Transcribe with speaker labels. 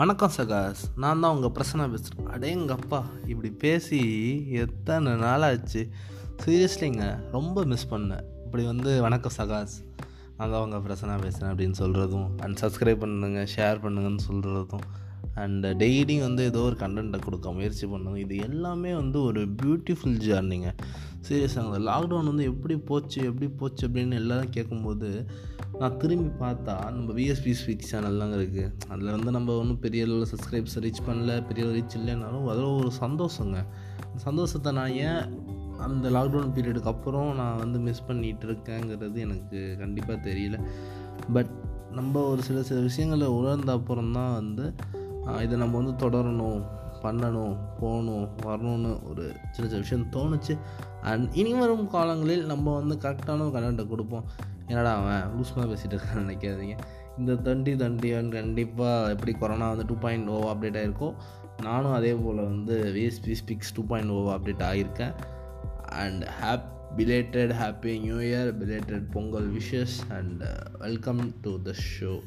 Speaker 1: வணக்கம் சகாஸ். நான் தான் உங்கள் பிரசன்னா பேசுகிறேன் அடேங்கப்பா இப்படி பேசி எத்தனை நாள் ஆச்சு? சீரியஸ்லிங்க ரொம்ப மிஸ் பண்ணேன். இப்படி வந்து வணக்கம் சகாஸ். நான் தான் உங்கள் பிரசன்னா பேசுகிறேன் அப்படின்னு சொல்கிறதும் அண்ட் சப்ஸ்கிரைப் பண்ணுங்கள் ஷேர் பண்ணுங்கன்னு சொல்கிறதும் அண்ட் டெய்லி வந்து ஏதோ ஒரு கண்டென்ட்டை கொடுக்க முயற்சி பண்ணுங்க இது எல்லாமே வந்து ஒரு பியூட்டிஃபுல் ஜேர்னிங்க சீரியஸாக அந்த லாக்டவுன் வந்து எப்படி போச்சு எப்படி போச்சு அப்படின்னு எல்லோரும் கேட்கும்போது நான் திரும்பி பார்த்தா நம்ம விஎஸ்பி ஸ்பீக் சேனல்லாம் இருக்குது அதில் வந்து நம்ம ஒன்றும் பெரிய அளவில் சப்ஸ்கிரைப்ஸ் ரீச் பண்ணல பெரிய ரீச் இல்லைனாலும் அதில் ஒரு சந்தோஷங்க. சந்தோஷத்தை நான் ஏன் அந்த லாக்டவுன் பீரியடுக்கு அப்புறம் நான் வந்து மிஸ் பண்ணிகிட்டு இருக்கேங்கிறது எனக்கு கண்டிப்பாக தெரியல. பட் நம்ம ஒரு சில சில விஷயங்களை உணர்ந்த அப்புறம் தான் வந்து இதை நம்ம வந்து தொடரணும் பண்ணணும் போகணும் வரணும்னு ஒரு சின்ன சின்ன விஷயம் தோணுச்சு. அண்ட் இனி வரும் காலங்களில் நம்ம வந்து கரெக்டான ஒரு கண்டென்ட்டை கொடுப்போம். என்னடா அவன் லூஸ்மாக பேசிகிட்டு இருக்கான்னு நினைக்காதீங்க. இந்த தண்டி தண்டி கண்டிப்பாக எப்படி கொரோனா வந்து டூ பாயிண்ட் ஓவா அப்டேட் ஆகிருக்கோ நானும் அதே போல் வந்து விஎஸ்பி ஸ்பிக்ஸ் டூ பாயிண்ட் ஓவா update ஆகியிருக்கேன் and hap belated happy new year belated Pongal wishes and welcome to the show